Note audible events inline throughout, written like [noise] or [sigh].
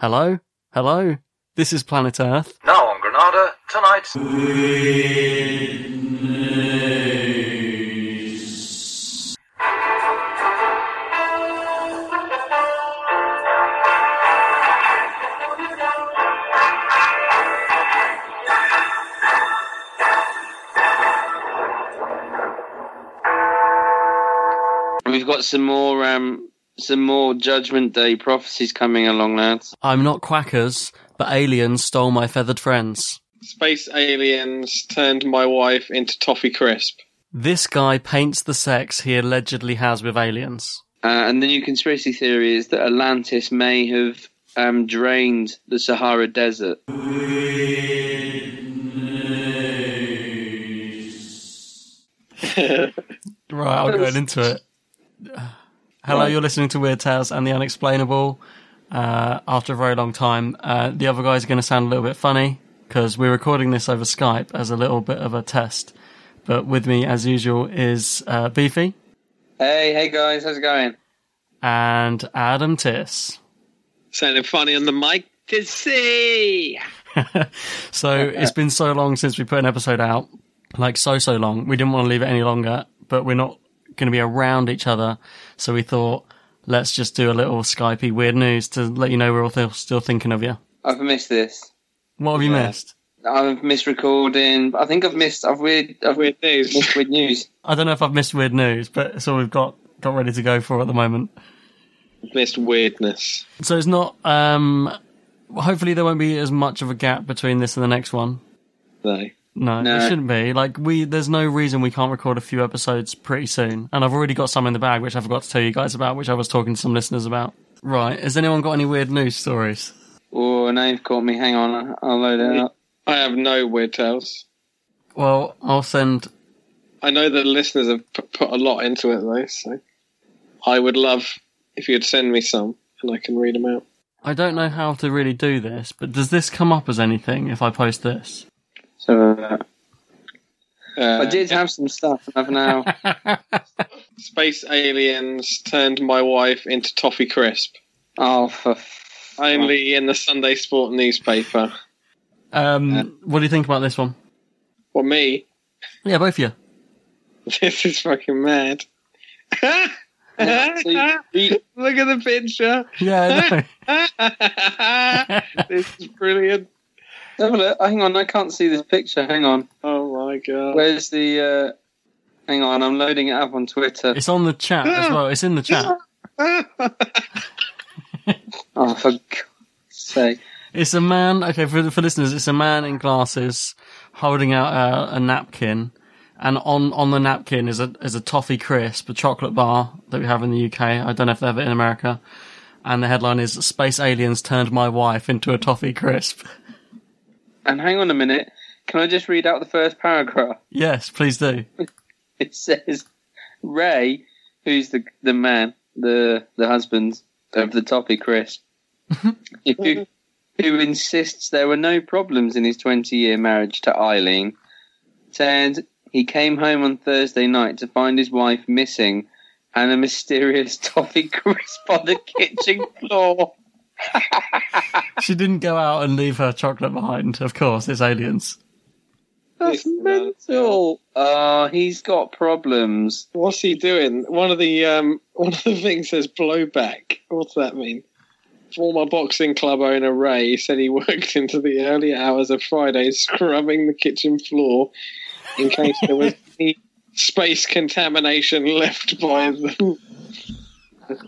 Hello? Hello? This is Planet Earth. Now on Granada, tonight. We've got some more um some more Judgment Day prophecies coming along, lads. I'm not quackers, but aliens stole my feathered friends. Space aliens turned my wife into toffee crisp. This guy paints the sex he allegedly has with aliens. Uh, and the new conspiracy theory is that Atlantis may have um, drained the Sahara Desert. [laughs] Right, I'll go into it. Hello, you're listening to Weird Tales and the Unexplainable. Uh, after a very long time, uh, the other guys are going to sound a little bit funny because we're recording this over Skype as a little bit of a test. But with me, as usual, is uh, Beefy Hey, hey guys, how's it going? and Adam Tiss. Sounding funny on the mic to see. [laughs] So it's been so long since we put an episode out, like so so long. We didn't want to leave it any longer, but we're not going to be around each other, so we thought let's just do a little Skypey weird news to let you know we're all th- still thinking of you. I've missed this. What have you missed? I've missed recording. I think I've missed. I've weird. I've Weird news. [laughs] missed weird news. I don't know if I've missed weird news, but it's all we've got got ready to go for at the moment. Missed weirdness. So it's not. um Hopefully there won't be as much of a gap between this and the next one. No. No, No. it shouldn't be. Like we, there's no reason we can't record a few episodes pretty soon. And I've already got some in the bag, which I forgot to tell you guys about, which I was talking to some listeners about. Right, has anyone got any weird news stories? Oh, now you've caught me. Hang on, I'll load it up. I have no weird tales. Well, I'll send. I know that listeners have put a lot into it though, so I would love if you'd send me some and I can read them out. I don't know how to really do this, but does this come up as anything if I post this? So uh, Uh, I did have some stuff, and I've now. [laughs] Space aliens turned my wife into toffee crisp. Oh, for f- Only in the Sunday Sport newspaper. Um, what do you think about this one? Well, me. Yeah, both of you. [laughs] This is fucking mad. So you- you- Look at the picture. Yeah, I know. [laughs] this is brilliant. Have a look. Oh, hang on, I can't see this picture. Hang on. Oh my god. Where's the? uh Hang on, I'm loading it up on Twitter. it's on the chat as well. It's in the chat. [laughs] [laughs] Oh, for God's sake! It's a man. Okay, for for listeners, it's a man in glasses holding out a, a napkin, and on on the napkin is a is a toffee crisp, a chocolate bar that we have in the UK. I don't know if they have it in America. And the headline is "Space aliens turned my wife into a toffee crisp." [laughs] And hang on a minute. Can I just read out the first paragraph? Yes, please do. [laughs] It says, "Ray, who's the the man, the the husband of the toffee crisp, [laughs] who, who insists there were no problems in his 20 year marriage to Eileen, said he came home on Thursday night to find his wife missing and a mysterious [laughs] toffee crisp on the kitchen floor. [laughs] She didn't go out and leave her chocolate behind. Of course, it's aliens. That's mental. Oh, he's got problems. What's he doing? One of the um, [laughs] one of the things says blowback. What's that mean? Former boxing club owner Ray said he worked into the early hours of Friday scrubbing the kitchen floor in case there was [laughs] any space contamination left by the,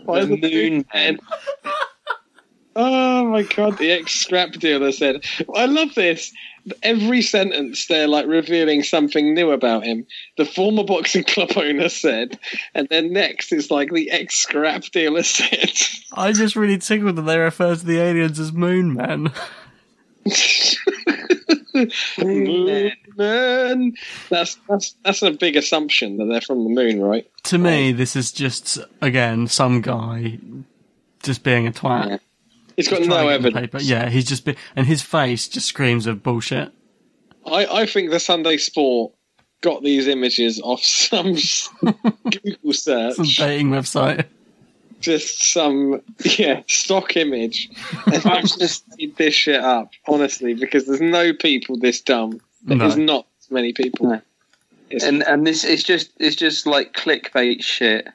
by The moon man. Oh my god, the ex scrap dealer said, I love this. Every sentence they're like revealing something new about him. The former boxing [laughs] club owner said, and then next is like the ex scrap dealer said. [laughs] I just really tickled that they refer to the aliens as moon men. moon man. That's that's that's a big assumption that they're from the moon, right? to me, this is just again some guy just being a twat. Yeah. It's got no to get the evidence. paper. Yeah, he's just be- and his face just screams of bullshit. I, I think the Sunday Sport got these images off some [laughs] Google search. Some dating website. just some yeah stock image and [laughs] I've just made this shit up honestly because there's no people this dumb there's No. not many people No. And and this it's just it's just like clickbait shit.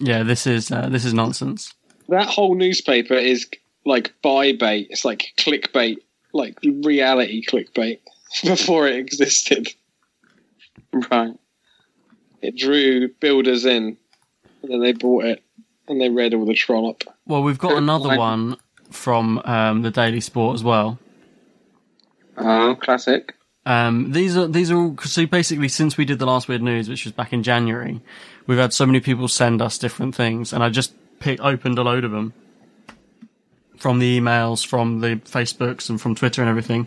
Yeah, this is uh, this is nonsense. That whole newspaper is like buy bait it's like clickbait like reality clickbait [laughs] before it existed Right. it drew builders in and then they bought it and they read all the trollop Well, we've got another one from um, the Daily Sport as well. Oh, classic. Um, these are these are all so basically since we did the last weird news, which was back in January, we've had so many people send us different things, and I just pick, opened a load of them from the emails, from the Facebooks, and from Twitter and everything,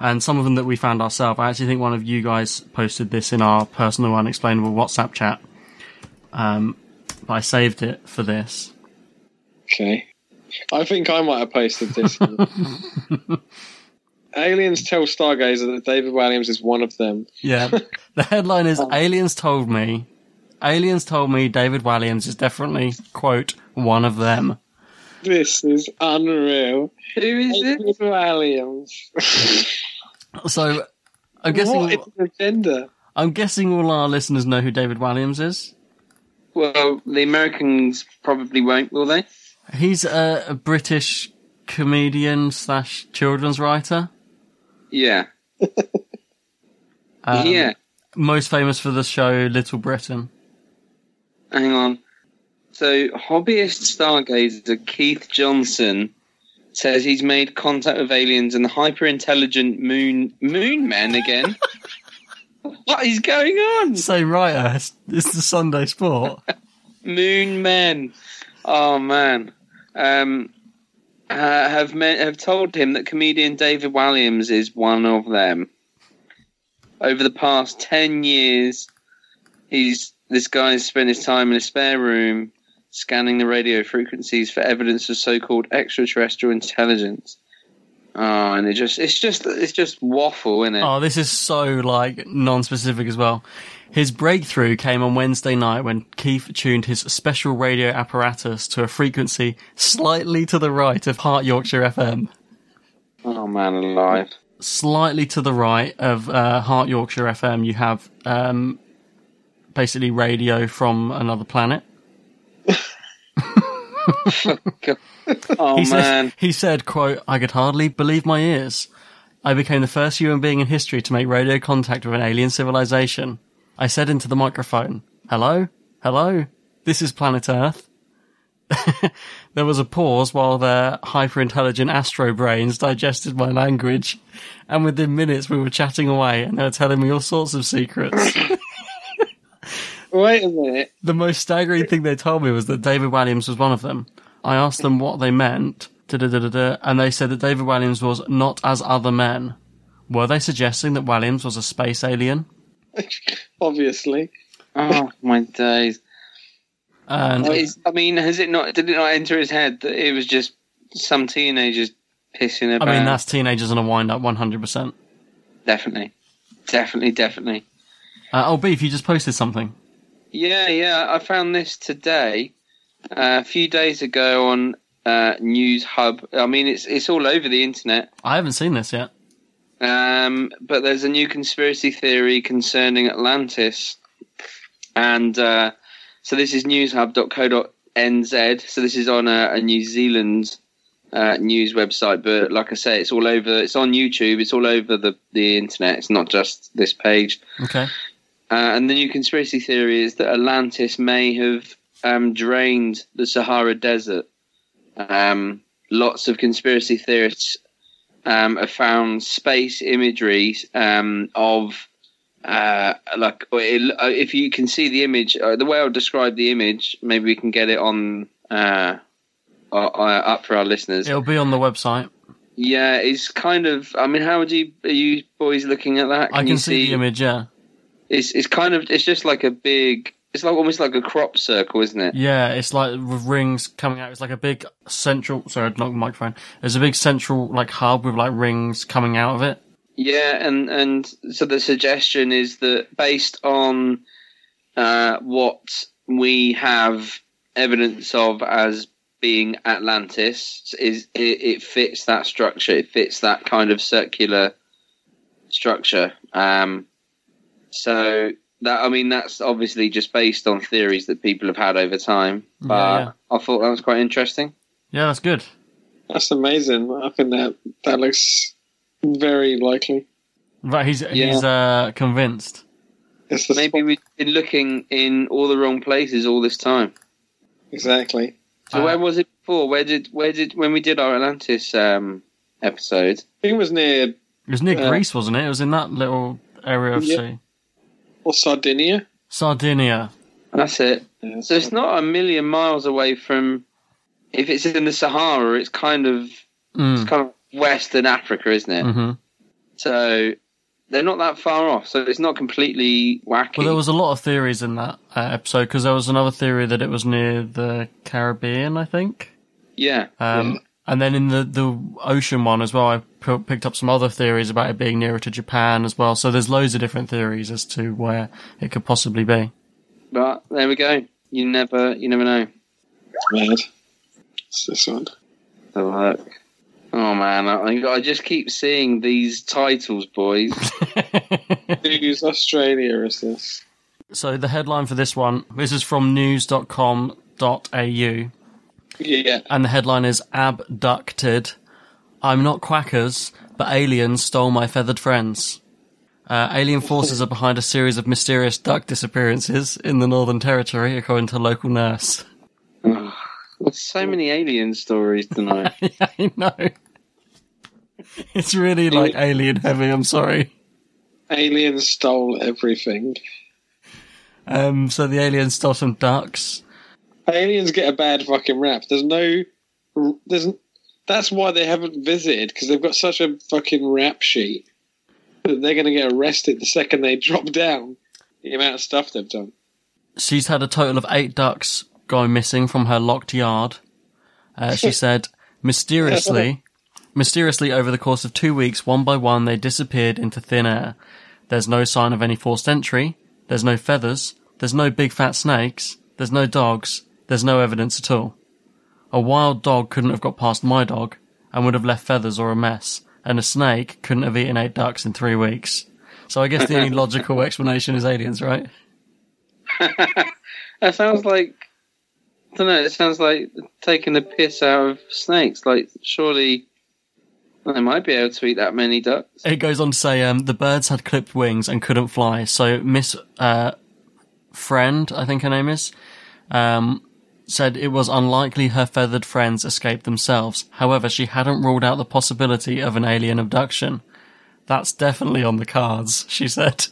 and some of them that we found ourselves. I actually think one of you guys posted this in our personal unexplainable WhatsApp chat. Um, but I saved it for this. Okay. I think I might have posted this. [laughs] Aliens tell Stargazer that David Walliams is one of them. Yeah. the headline is [laughs] Aliens told me. Aliens told me David Walliams is definitely, quote, one of them. This is unreal. Who is it? David Walliams. So I'm guessing what is the agenda? I'm guessing all our listeners know who David Walliams is. Well, the Americans probably won't, will they? He's a, a British comedian slash children's writer. Yeah. Um, yeah. Most famous for the show Little Britain. Hang on. So, hobbyist stargazer Keith Johnson says he's made contact with aliens and the hyper intelligent moon moon man again. [laughs] what is going on? Same writer. It's, it's the Sunday Sport. [laughs] Moon men. Oh man. Um, uh, have me- have told him that comedian David Walliams is one of them. Over the past ten years, he's this guy's spent his time in a spare room scanning the radio frequencies for evidence of so-called extraterrestrial intelligence. Oh, and it just it's just it's just waffle, isn't it? Oh, this is so like non-specific as well. His breakthrough came on Wednesday night when Keith tuned his special radio apparatus to a frequency slightly to the right of Heart Yorkshire FM. oh man, alive. Slightly to the right of uh, Heart Yorkshire FM, you have um, basically radio from another planet. [laughs] Oh he man. said, he said, quote, I could hardly believe my ears. I became the first human being in history to make radio contact with an alien civilization. I said into the microphone, hello? Hello? This is planet Earth. [laughs] there was a pause while their hyper-intelligent astro brains digested my language, and within minutes we were chatting away and they were telling me all sorts of secrets. [laughs] Wait a minute. the most staggering thing they told me was that David Walliams was one of them. I asked them what they meant, and they said that David Walliams was not as other men. Were they suggesting that Walliams was a space alien? [laughs] Obviously. Oh my days. And Is- I mean, has it not? Did it not enter his head that it was just some teenagers pissing about? I mean, that's teenagers on a wind-up, 100%. definitely, definitely, definitely. Uh, oh, Beef, you just posted something. Yeah, yeah. I found this today, uh, a few days ago on uh, Newshub. I mean, it's it's all over the internet. I haven't seen this yet. Um, but there's a new conspiracy theory concerning Atlantis, and uh, so this is newshub.co.nz. So this is on a, a New Zealand uh, news website, but like I say, it's all over. It's on YouTube. It's all over the the internet. It's not just this page. Okay. Uh, and the new conspiracy theory is that Atlantis may have um, drained the Sahara Desert. Um, lots of conspiracy theorists um, have found space imagery um, of uh, like if you can see the image. Uh, the way I'll describe the image, maybe we can get it on uh, uh, up for our listeners. It'll be on the website. Yeah, it's kind of. I mean, how would you are you boys looking at that? I can you see, the image. Yeah. It's it's kind of it's just like a big. It's like almost like a crop circle, isn't it? Yeah, it's like with rings coming out. It's like a big central. Sorry, not microphone. There's a big central like hub with like rings coming out of it. Yeah, and and so the suggestion is that based on uh, what we have evidence of as being Atlantis, is it, it fits that structure. It fits that kind of circular structure. Um, so that I mean that's obviously just based on theories that people have had over time. But Yeah, yeah. I thought that was quite interesting. Yeah, that's good. That's amazing. I think that that looks very likely. Right, he's he's uh, convinced. It's Maybe spot- we've been looking in all the wrong places all this time. exactly. So Uh, where was it before? Where did where did when we did our Atlantis um, episode? I think it was near It was near Uh, Greece, wasn't it? It was in that little area of Yeah. sea. Or Sardinia. Sardinia. That's it. So it's not a million miles away from. If it's in the Sahara, it's kind of it's Mm. kind of Western Africa, isn't it? hmm So they're not that far off. So it's not completely wacky. Well, there was a lot of theories in that uh, episode because there was another theory that it was near the Caribbean, I think. yeah, Um, And then in the, the ocean one as well, I p- picked up some other theories about it being nearer to Japan as well. So there's loads of different theories as to where it could possibly be. but there we go. You never, you never know. It's mad. It's this one. So look. Oh man, I, I just keep seeing these titles, boys. [laughs] Whose Australia is this? so the headline for this one, this is from news.com.au. Yeah. and the headline is Abducted. I'm not quackers, but aliens stole my feathered friends. Uh, alien forces are behind a series of mysterious duck disappearances in the Northern Territory, according to a local nurse. There's so many alien stories tonight. [laughs] I know. It's really like alien heavy. I'm sorry. Aliens stole everything. Um, so the aliens stole some ducks. Aliens get a bad fucking rap. There's no. There's. That's why they haven't visited because they've got such a fucking rap sheet that they're going to get arrested the second they [laughs] drop down. The amount of stuff they've done. She's had a total of eight ducks going missing from her locked yard. Uh, she [laughs] said, mysteriously, [laughs] mysteriously over the course of two weeks, one by one, they disappeared into thin air. There's no sign of any forced entry. There's no feathers. There's no big fat snakes. There's no dogs. There's no evidence at all. A wild dog couldn't have got past my dog and would have left feathers or a mess. And a snake couldn't have eaten eight ducks in three weeks. So I guess the only [laughs] logical explanation is aliens, right? [laughs] that sounds like I don't know. It sounds like taking the piss out of snakes. Like surely they might be able to eat that many ducks. It goes on to say um, the birds had clipped wings and couldn't fly. So Miss uh, Friend, I think her name is, um, said it was unlikely her feathered friends escaped themselves. However, she hadn't ruled out the possibility of an alien abduction. That's definitely on the cards, she said.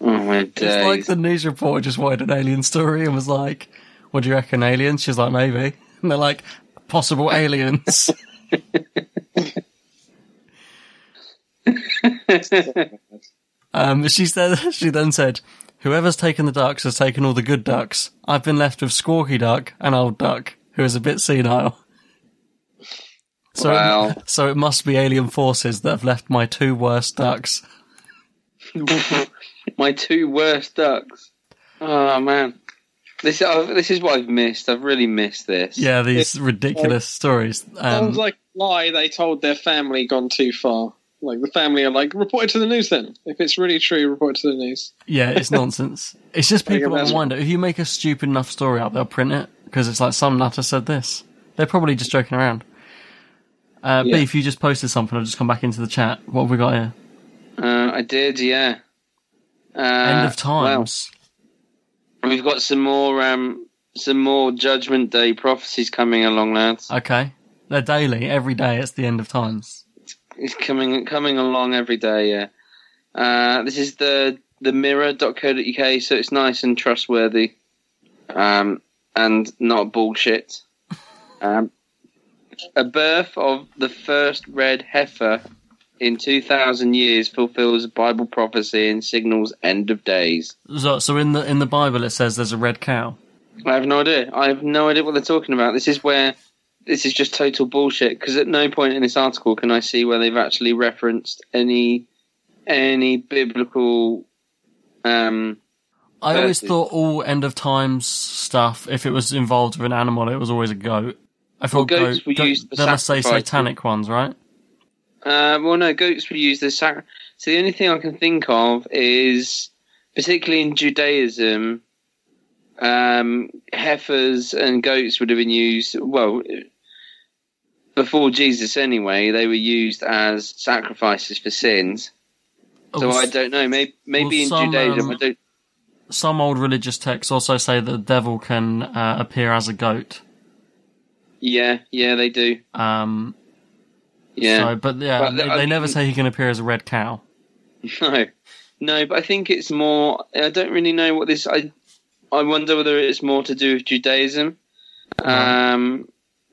Oh my It's like the news reporter just wanted an alien story and was like, "What do you reckon, aliens?" She's like, "Maybe." And they're like, "Possible aliens." [laughs] Um, she said, she then said, whoever's taken the ducks has taken all the good ducks. I've been left with Squawky Duck, an old duck, who is a bit senile. So, Wow. it, [laughs] so it must be alien forces that have left my two worst ducks. [laughs] my two worst ducks. Oh man, This uh, this is what I've missed. I've really missed this. Yeah, these ridiculous stories. Um, Sounds like a lie they told their family gone too far. Like the family are like, report it to the news then. If it's really true, report it to the news. yeah, it's [laughs] nonsense. It's just people on imagine. wonder if you make a stupid enough story up, they'll print it because it's like some nutter said this. They're probably just joking around. Uh, Yeah. Beef, you just posted something. I'll just come back into the chat. What have we got here? Uh, I did. Yeah. Uh, End of times. Well, we've got some more um, some more Judgment Day prophecies coming along, lads. Okay, they're daily. Every day, it's the end of times. It's coming coming along every day. Yeah. Uh, this is the the mirror.co.uk, so it's nice and trustworthy, um, and not bullshit. Um, a birth of the first red heifer in 2,000 years fulfills Bible prophecy and signals end of days. So, so in the in the Bible, it says there's a red cow. I have no idea. I have no idea what they're talking about. This is where this is just total bullshit. Because at no point in this article can I see where they've actually referenced any any biblical. Um, I always Verses. thought all end of times stuff, if it was involved with an animal, it was always a goat. I Well, thought goats goat, were goat- used then I say satanic ones, right? uh, well, no, goats were used as. So the only thing I can think of is, particularly in Judaism, um, heifers and goats would have been used. Well, before Jesus, anyway, they were used as sacrifices for sins. So Oh, I don't know. Maybe maybe well, in some, Judaism, um, I don't. Some old religious texts also say that the devil can uh, appear as a goat. Yeah, yeah, they do. Um, Yeah, So, but yeah, But, they, I never say he can appear as a red cow. [laughs] no, no. But I think it's more. I don't really know what this. I I wonder whether it's more to do with Judaism. Um,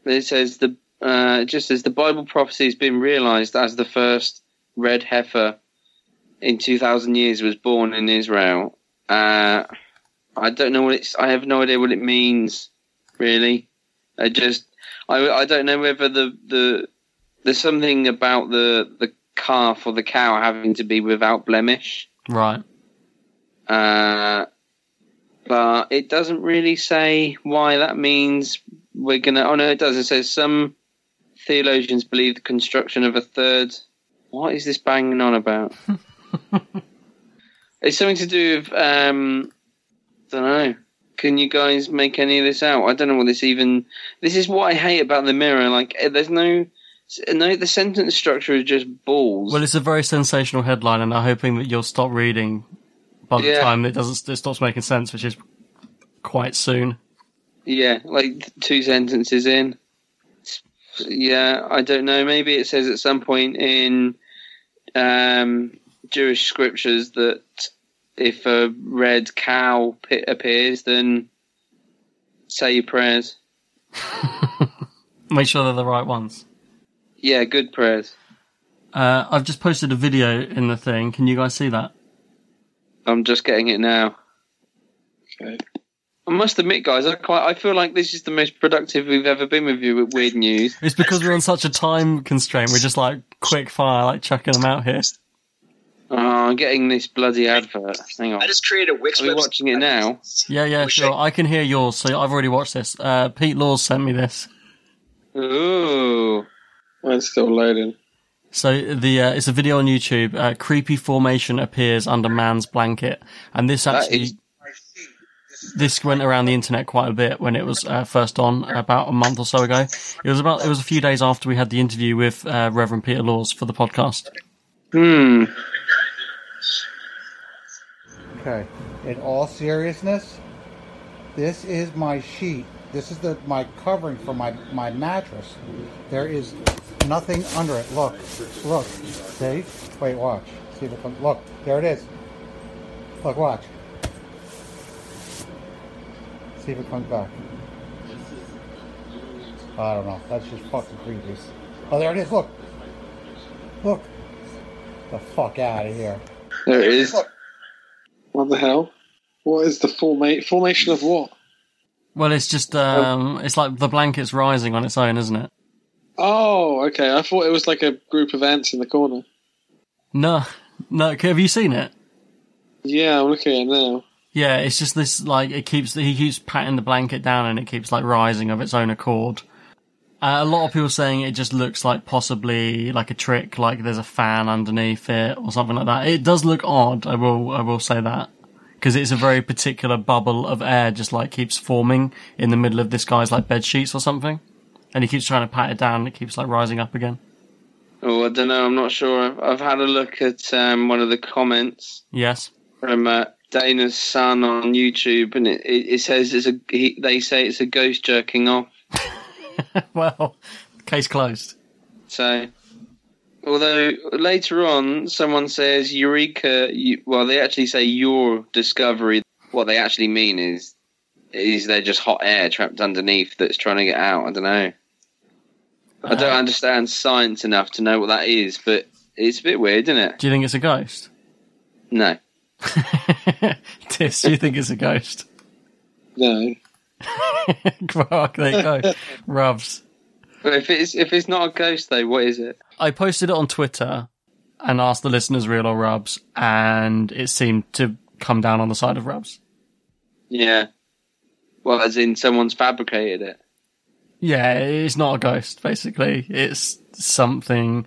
it says the uh, just says the Bible prophecy has been realized as the first red heifer in two thousand years was born in Israel. Uh, I don't know what it's. I have no idea what it means. Really, I just. I, I don't know whether the, the there's something about the the calf or the cow having to be without blemish. Right. Uh, but it doesn't really say why that means we're gonna. Oh no, it does. It says some theologians believe the construction of a third. What is this banging on about? [laughs] it's something to do with. Um, don't know. Can you guys make any of this out? I don't know what this even. This is what I hate about the mirror. Like, eh, there's no. No, the sentence structure is just balls. Well, it's a very sensational headline, and I'm hoping that you'll stop reading by the Yeah. time it doesn't it stops making sense, which is quite soon. Yeah, like two sentences in. Yeah, I don't know. Maybe it says at some point in um, Jewish scriptures that if a red cow appears, then say your prayers. [laughs] Make sure they're the right ones. Yeah, good prayers. Uh, I've just posted a video in the thing. Can you guys see that? I'm just getting it now. Okay. I must admit, guys, I quite I feel like this is the most productive we've ever been with you with weird news. It's because we're on such a time constraint. We're just like quick fire, like chucking them out here. Oh, I'm getting this bloody advert. Hang on. I just created a Wix Are we watching it now? Yeah, yeah, sure. I- I can hear yours, so I've already watched this. Uh, Pete Laws sent me this. Ooh. Mine's still loading. So the uh, it's a video on YouTube. Uh, creepy formation appears under man's blanket, and this actually is- this went around the internet quite a bit when it was uh, first on about a month or so ago. It was about it was a few days after we had the interview with uh, Reverend Peter Laws for the podcast. Hmm. Okay. In all seriousness, this is my sheet. This is the my covering for my my mattress. There is nothing under it. Look, look. See? Wait, watch. See if it comes. Look, there it is. Look, watch. See if it comes back. I don't know. That's just fucking creepy. Oh, there it is. Look. Look. The fuck out of here. There it is. What the hell? What is the forma- formation of what? Well, it's just um, it's like the blanket's rising on its own, isn't it? Oh, okay. I thought it was like a group of ants in the corner. No, no. Have you seen it? Yeah, I'm looking at it now. Yeah, it's just this like it keeps he keeps patting the blanket down and it keeps like rising of its own accord. Uh, a lot of people saying it just looks like possibly like a trick, like there's a fan underneath it or something like that. It does look odd. I will I will say that because it's a very particular bubble of air just like keeps forming in the middle of this guy's like bed sheets or something, and he keeps trying to pat it down. and It keeps like rising up again. Oh, I don't know. I'm not sure. I've, I've had a look at um, one of the comments Yes. from uh, Dana's son on YouTube, and it, it, it says it's a. He, they say it's a ghost jerking off. [laughs] well, case closed. So, although later on someone says Eureka, you, well, they actually say your discovery. What they actually mean is, is there just hot air trapped underneath that's trying to get out? I don't know. I don't uh-huh. understand science enough to know what that is, but it's a bit weird, isn't it? Do you think it's a ghost? No. [laughs] Tis, do you think it's a ghost? No. [laughs] Fuck, there you go. [laughs] Rubs. But if it's if it's not a ghost though, what is it? I posted it on Twitter and asked the listeners real or rubs, and it seemed to come down on the side of rubs. Yeah. Well, as in someone's fabricated it. Yeah, it's not a ghost, basically. It's something.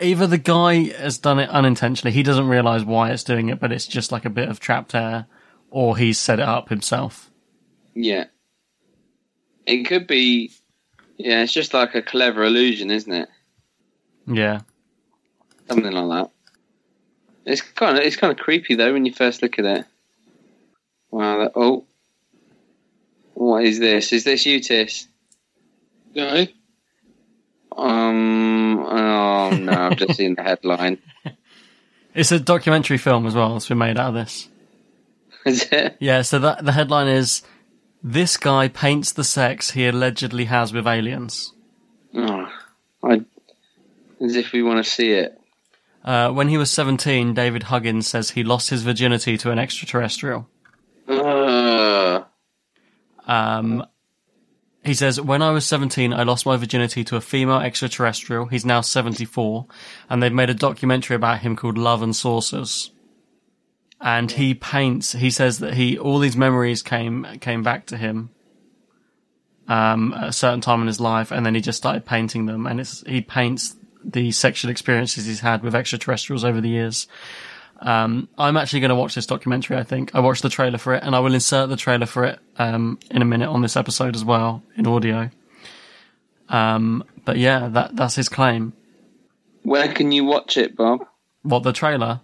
Either the guy has done it unintentionally, he doesn't realise why it's doing it, but it's just like a bit of trapped air, or he's set it up himself. Yeah. It could be. Yeah, it's just like a clever illusion, isn't it? Yeah. Something like that. It's kind of it's kind of creepy though when you first look at it. Wow. That, oh. What is this? Is this you, Utis? No. Um. Oh no! I've just seen the headline. [laughs] It's a documentary film as well that's been made out of this. Is it? Yeah, so that the headline is This guy paints the sex he allegedly has with aliens. Oh, I. As if we want to see it. Uh, when he was 17, David Huggins says he lost his virginity to an extraterrestrial. Uh, Um, he says, When I was 17, I lost my virginity to a female extraterrestrial. He's now 74. And they've made a documentary about him called Love and Saucers. And he paints, he says that he, all these memories came, came back to him. Um, at a certain time in his life, and then he just started painting them, and it's, he paints the sexual experiences he's had with extraterrestrials over the years. Um, I'm actually going to watch this documentary. I think I watched the trailer for it, and I will insert the trailer for it um, in a minute on this episode as well in audio. Um, but yeah, that that's his claim. where can you watch it, Bob? What the trailer?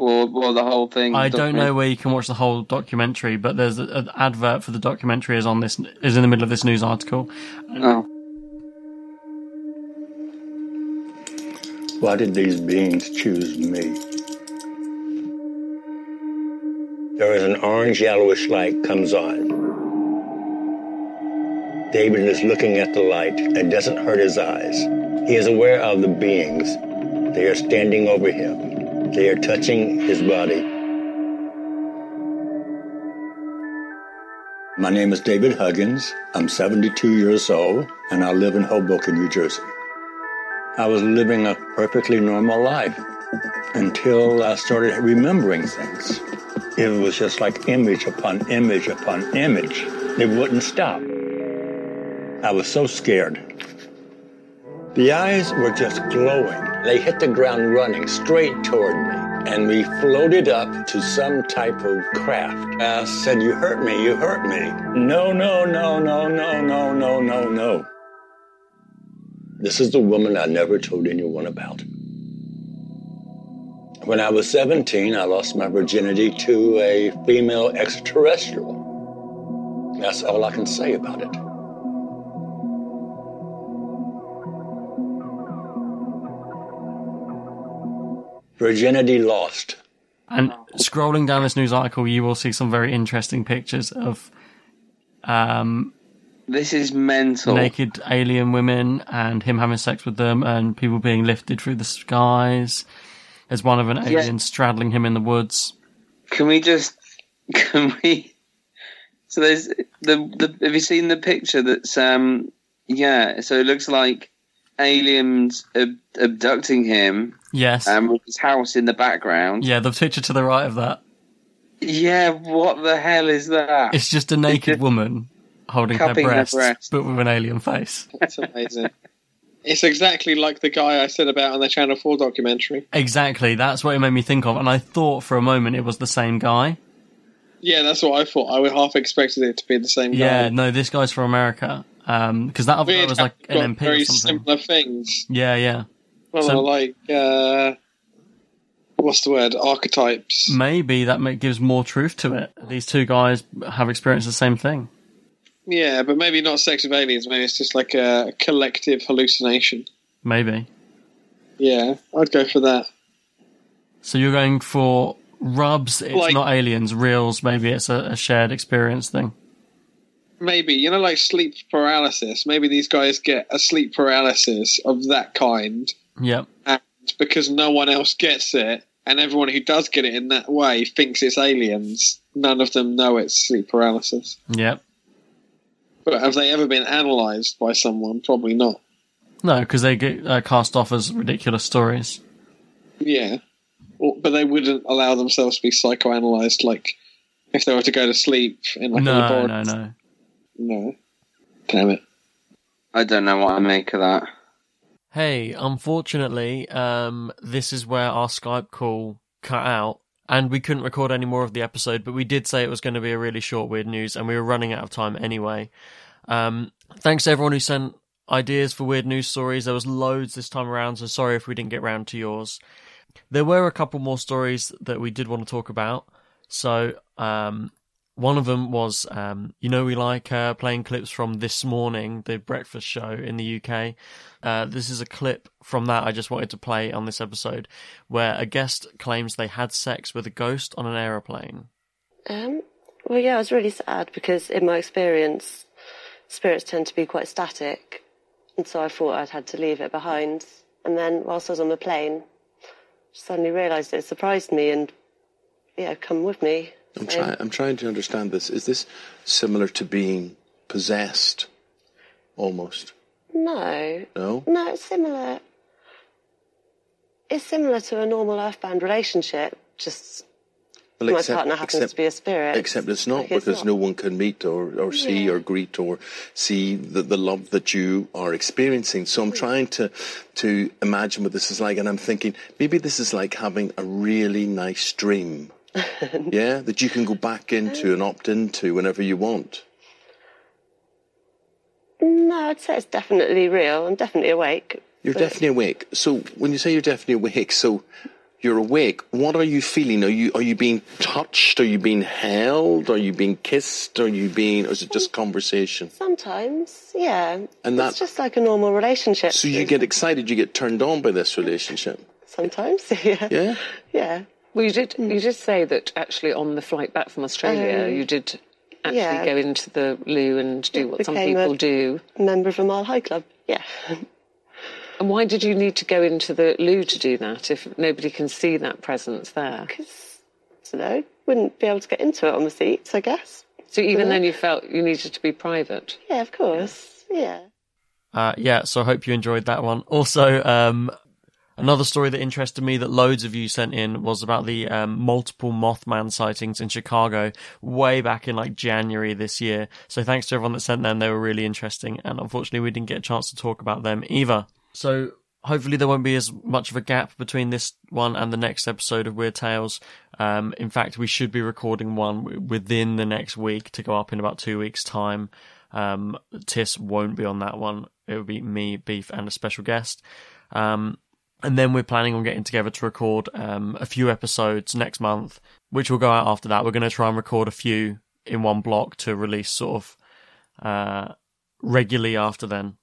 Or, or the whole thing? I don't know where you can watch the whole documentary, but there's a- an advert for the documentary is on this is in the middle of this news article. Oh. Why did these beings choose me? There is an orange yellowish light comes on. David is looking at the light. It doesn't hurt his eyes. He is aware of the beings. They are standing over him. They are touching his body. My name is David Huggins. I'm 72 years old, and I live in Hoboken, New Jersey. I was living a perfectly normal life until I started remembering things. It was just like image upon image upon image. It wouldn't stop. I was so scared. The eyes were just glowing. They hit the ground running straight toward me, and we floated up to some type of craft. I said, You hurt me, you hurt me. No, no, no, no, no, no, no, no, no. This is the woman I never told anyone about. When I was 17, I lost my virginity to a female extraterrestrial. That's all I can say about it. Virginity lost. And scrolling down this news article, you will see some very interesting pictures of um, This is mental. naked alien women and him having sex with them and people being lifted through the skies. There's one of an alien straddling him in the woods. Can we just? [laughs] Can we? So there's the the. Have you seen the picture? That's um. Yeah. So it looks like aliens ab- abducting him, Yes. um, with his house in the background. yeah, the picture to the right of that. Yeah, what the hell is that? It's just a naked woman holding her Cupping her breasts, but with an alien face. [laughs] That's amazing. it's exactly like the guy I said about on the Channel 4 documentary. Exactly, that's what it made me think of, and I thought for a moment it was the same guy. Yeah, that's what I thought. I would half expected it to be the same guy. Yeah, no, this guy's from America. Because that other guy was like an MP very or something. similar things. Yeah, yeah. Well, So- like, uh, what's the word? Archetypes. Maybe that gives more truth to it. These two guys have experienced the same thing. Yeah, but maybe not sex with aliens. Maybe it's just like a collective hallucination. Maybe. Yeah, I'd go for that. So you're going for rubs, it's Like- not aliens, reals, maybe it's a, a shared experience thing. Maybe you know, like sleep paralysis. Maybe these guys get a sleep paralysis of that kind, Yep. and because no one else gets it, and everyone who does get it in that way thinks it's aliens. None of them know it's sleep paralysis. Yep. But have they ever been analysed by someone? Probably not. No, because they get uh, cast off as ridiculous stories. Yeah, Or- but they wouldn't allow themselves to be psychoanalyzed. Like if they were to go to sleep in like a no, laboratory. no, no. no. Damn it. I don't know what I make of that. Hey, unfortunately, um, this is where our Skype call cut out, and we couldn't record any more of the episode. But we did say it was going to be a really short weird news, and we were running out of time anyway. Um, thanks to everyone who sent ideas for weird news stories. There was loads this time around, so sorry if we didn't get round to yours. There were a couple more stories that we did want to talk about. So, um, one of them was, um, you know, we like uh, playing clips from this morning, the breakfast show in the UK. Uh, this is a clip from that I just wanted to play on this episode, where a guest claims they had sex with a ghost on an aeroplane. Um, well, yeah, I was really sad because in my experience, spirits tend to be quite static. And so I thought I'd had to leave it behind. And then whilst I was on the plane, suddenly realised it surprised me and, yeah, come with me. I'm trying. I'm trying to understand this. Is this similar to being possessed? Almost. No. No. No, it's similar. It's similar to a normal earthbound relationship, just Well, my partner happens to be a spirit. Except it's not Like, it's because not. no one can meet or, or see Yeah. or greet or see the, the love that you are experiencing. So I'm hmm. trying to to imagine what this is like, and I'm thinking maybe this is like having a really nice dream. [laughs] yeah, that you can go back into and opt into whenever you want. No, I'd say it's definitely real. I'm definitely awake. You're but- definitely awake. So when you say you're definitely awake, so you're awake. What are you feeling? Are you are you being touched? Are you being held? Are you being kissed? Are you being? Or is it just conversation? Sometimes, yeah. And that's just like a normal relationship. So you get excited. You get turned on by this relationship. sometimes, [laughs] yeah, Yeah. yeah. Well, you did. You did say that actually on the flight back from Australia, Um, you did actually yeah. go into the loo and do what some Became people a do. Member of a Mile High Club, yeah. And why did you need to go into the loo to do that if nobody can see that presence there? Because, I don't know, wouldn't be able to get into it on the seats, I guess. So even then, you felt you needed to be private. Yeah, of course, yeah. Uh, yeah, so I hope you enjoyed that one. Also, um, another story that interested me that loads of you sent in was about the um, multiple Mothman sightings in Chicago way back in like January this year. So thanks to everyone that sent them; they were really interesting, and unfortunately, we didn't get a chance to talk about them either. So hopefully, there won't be as much of a gap between this one and the next episode of Weird Tales. Um, in fact, we should be recording one within the next week to go up in about two weeks' time. Um, Tis won't be on that one. It will be me, Beef, and a special guest. Um, and then we're planning on getting together to record um, a few episodes next month, which will go out after that. We're going to try and record a few in one block to release sort of uh, regularly after then.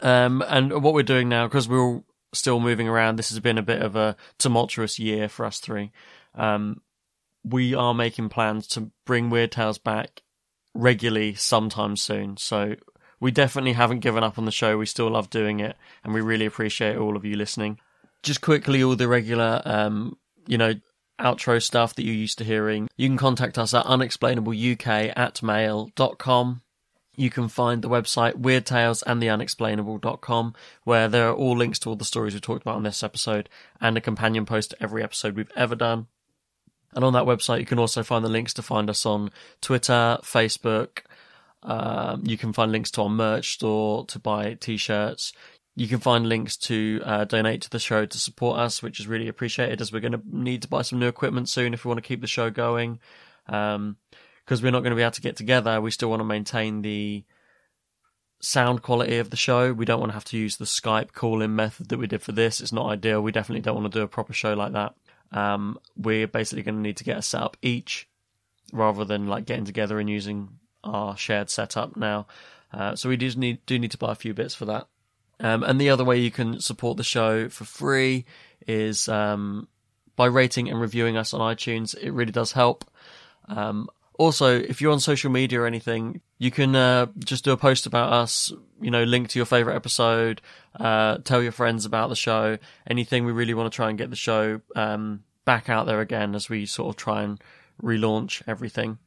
Um, and what we're doing now, because we're all still moving around, this has been a bit of a tumultuous year for us three. Um, we are making plans to bring Weird Tales back regularly sometime soon. So we definitely haven't given up on the show. We still love doing it, and we really appreciate all of you listening. Just quickly, all the regular, um, you know, outro stuff that you're used to hearing. You can contact us at unexplainableuk at mail.com. You can find the website Weird Tales and the Unexplainable.com, where there are all links to all the stories we talked about on this episode and a companion post to every episode we've ever done. And on that website, you can also find the links to find us on Twitter, Facebook. Um, you can find links to our merch store to buy t-shirts. You can find links to uh, donate to the show to support us, which is really appreciated as we're going to need to buy some new equipment soon if we want to keep the show going. Um, because we're not going to be able to get together, we still want to maintain the sound quality of the show. We don't want to have to use the Skype call-in method that we did for this. It's not ideal. We definitely don't want to do a proper show like that. Um, we're basically going to need to get a setup each, rather than like getting together and using our shared setup now. Uh, so we do need do need to buy a few bits for that. Um, and the other way you can support the show for free is um, by rating and reviewing us on iTunes. It really does help. Um, also, if you're on social media or anything, you can uh, just do a post about us, you know, link to your favorite episode, uh, tell your friends about the show, anything. We really want to try and get the show um, back out there again as we sort of try and relaunch everything.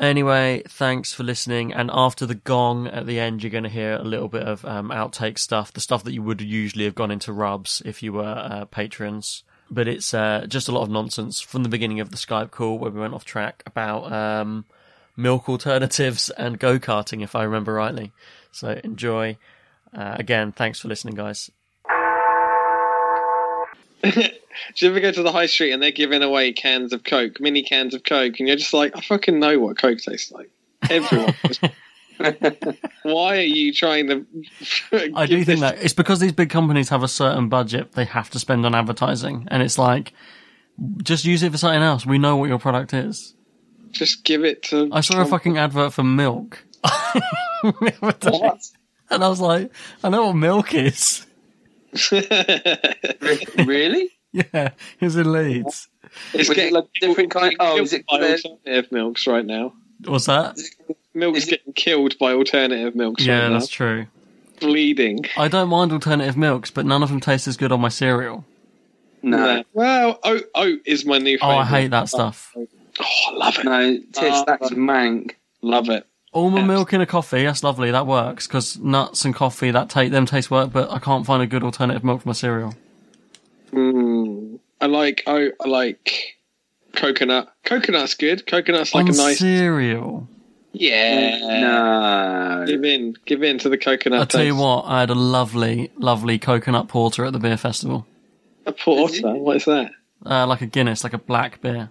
Anyway, thanks for listening. And after the gong at the end, you're going to hear a little bit of um, outtake stuff, the stuff that you would usually have gone into rubs if you were uh, patrons. But it's uh, just a lot of nonsense from the beginning of the Skype call where we went off track about um, milk alternatives and go karting, if I remember rightly. So enjoy. Uh, again, thanks for listening, guys. [laughs] Do you ever go to the high street and they're giving away cans of Coke, mini cans of Coke, and you're just like, I fucking know what Coke tastes like. Everyone. [laughs] [laughs] Why are you trying to? [laughs] I do think that it's because these big companies have a certain budget they have to spend on advertising, and it's like, just use it for something else. We know what your product is. Just give it to. I saw a fucking advert for milk. What? And I was like, I know what milk is. really? [laughs] Yeah, it was in Leeds. It's Was it getting like different kind- oh, is it by alternative milks right now. What's that? Milk's getting killed by alternative milks Yeah, right that's true. Bleeding. I don't mind alternative milks, but none of them taste as good on my cereal. No. Well, oat, oat is my new Oh, favourite. I hate that stuff. Oh, I love it. No, Tish, ah, Oh, that's mank. Love it. Almond milk in a coffee, that's lovely. That works because nuts and coffee that take them taste work, but I can't find a good alternative milk for my cereal. Mm. I like oat. I like coconut. Coconut's good. Coconut's like on a nice. cereal. Yeah. No. Give in. Give in to the coconut. I tell you what, I had a lovely, lovely coconut porter at the beer festival. A porter. What is that? Uh, like a Guinness, like a black beer.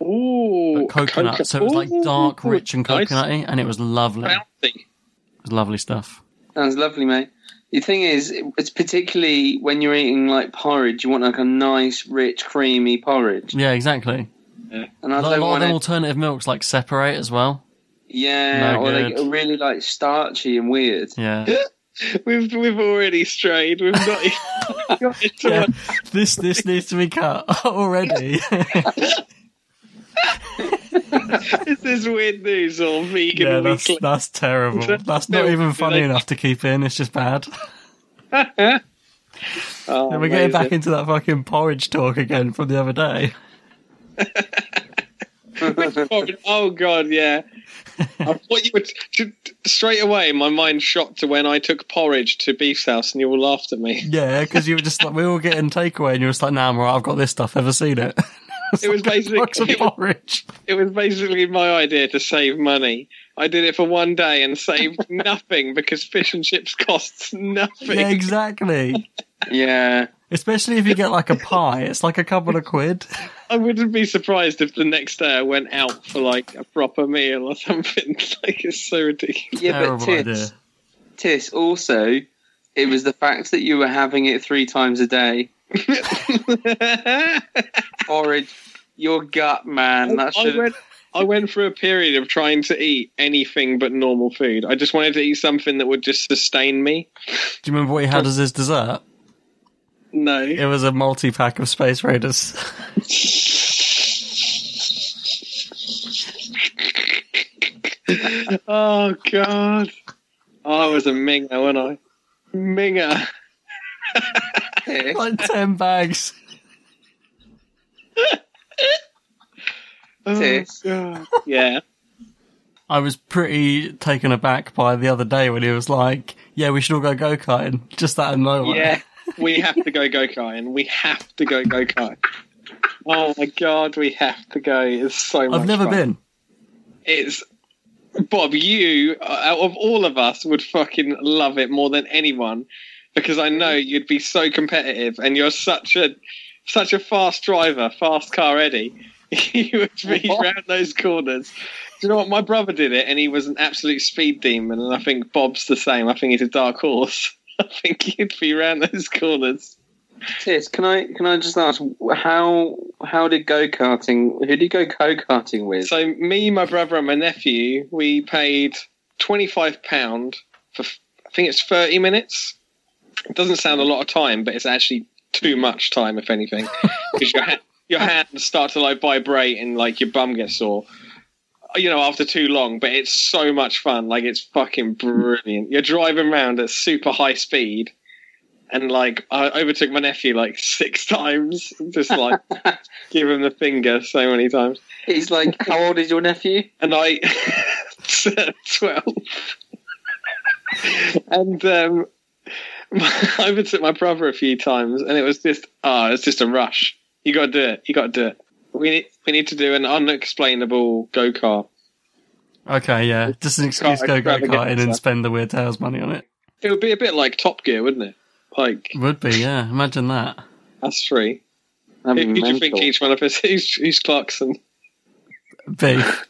Ooh, But coconut, so it was like dark, rich, and nice. coconutty, and it was lovely. It was lovely stuff. Sounds lovely, mate. The thing is, it's particularly when you're eating like porridge, you want like a nice, rich, creamy porridge. Yeah, exactly. And I lot, don't of want them it. alternative milks like separate as well. Yeah, No or they good. get really like starchy and weird. Yeah. [laughs] We've we've already strayed. We've not [laughs] even got into yeah. This this needs to be cut [laughs] already. [laughs] Is this weird news or vegan yeah, that's weekly? that's terrible. That's not even funny enough to keep in. It's just bad. [laughs] Oh, And we're getting back into that fucking porridge talk again from the other day. [laughs] oh god, yeah. I thought you would straight away. My mind shot to when I took porridge to Beef's house, and you all laughed at me. Yeah, because you were just like we were all getting takeaway, and you were just like, "Nah. I've got this stuff. Ever seen it?" [laughs] It was basically box of it was, porridge. it was basically my idea to save money. I did it for one day and saved [laughs] nothing because fish and chips costs [laughs] nothing. Yeah, exactly. Yeah. Especially if you get like a pie, it's like a couple of quid. I wouldn't be surprised if the next day I went out for like a proper meal or something. like it's so ridiculous. Yeah, Terrible but Tis, idea. Tis, also, it was the fact that you were having it three times a day. [laughs] Porridge, your gut, man. That I should. went, I went through a period of trying to eat anything but normal food. I just wanted to eat something that would just sustain me. Do you remember what he had as his dessert? No. It was a multi pack of Space Raiders. [laughs] oh god. Oh, I was a minger, wasn't I? Minger. [laughs] like 10 bags. Oh, God. Yeah. I was pretty taken aback by the other day when he was like, Yeah, we should all go go karting. Just out of nowhere. Yeah. We have to go go karting. We have to go go karting. Oh my god, we have to go. It's so much I've never fun. been. It's Bob, you uh, out of all of us would fucking love it more than anyone because I know mm-hmm. you'd be so competitive and you're such a such a fast driver, fast car Eddie. [laughs] you would be round those corners. Do you know what? My brother did it and he was an absolute speed demon, and I think Bob's the same. I think he's a dark horse. [laughs] I think he'd be round those corners. Tis, can I can I just ask how how did go karting? Who did you go go karting with? So me, my brother, and my nephew, we paid twenty five pound for I think it's thirty minutes. It doesn't sound a lot of time, but it's actually too much time, if anything, because your ha- [laughs] your hands start to like vibrate and like your bum gets sore. You know, after too long, but it's so much fun. Like it's fucking brilliant. You're driving around at super high speed, and like I overtook my nephew like six [laughs] times, just like [laughs] give him the finger so many times. He's like, how old is your nephew? And I, twelve, and um, [laughs] I overtook my brother a few times, and it was just ah, it's just a rush. You got to do it. You got to do it. We need we need to do an unexplainable go kart. Okay, yeah. Just an excuse to go go Extravaganza. karting and spend the Weird Tales money on it. It would be a bit like Top Gear, wouldn't it? Like Would be, yeah. Imagine that. that's free. That'd Who do you think each one of us? [laughs] Who's, who's Clarkson? Beef.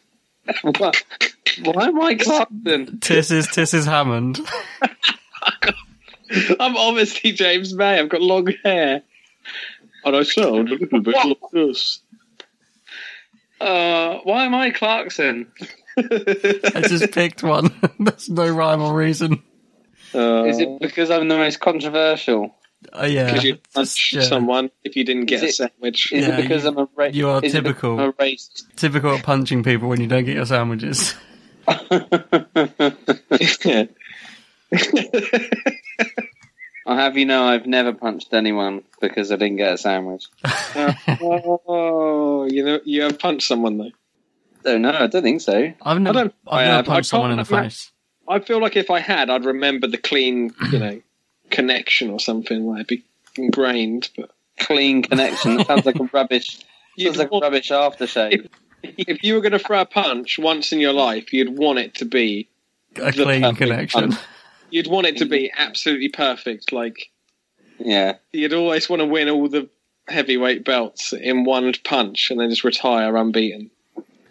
What? [laughs] Why am I Clarkson? Tis is Tis is Hammond. [laughs] I'm obviously James May. I've got long hair, and I sound a little bit like this. Uh, why am I Clarkson? I just picked one. [laughs] There's no rhyme or reason. Uh, Is it because I'm the most controversial? Oh yeah. because you Just, punch yeah. someone if you didn't get Is a sandwich. Is Yeah, it because you- I'm a ra- you are is it because typical. A racist? Typical at punching people when you don't get your sandwiches. [laughs] yeah. [laughs] I'll have you know I've never punched anyone because I didn't get a sandwich. [laughs] oh, you know, you have punched someone though. Oh no, I don't think so. I've never, don't- I've I never have. I punched someone in the face. I feel like if I had, I'd remember the clean, you know, connection or something. Like it'd be ingrained. But Clean connection. Sounds like a rubbish. [laughs] Sounds like a rubbish aftershave. if you were going to throw a punch once in your life, you'd want it to be A clean connection. punch. You'd want it to be absolutely perfect. Like Yeah. you'd always want to win all the heavyweight belts in one punch and then just retire unbeaten.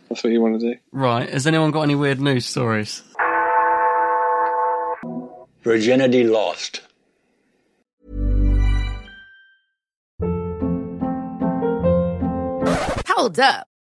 That's what you want to do. Right. Has anyone got any weird news stories? Virginity lost. Hold up.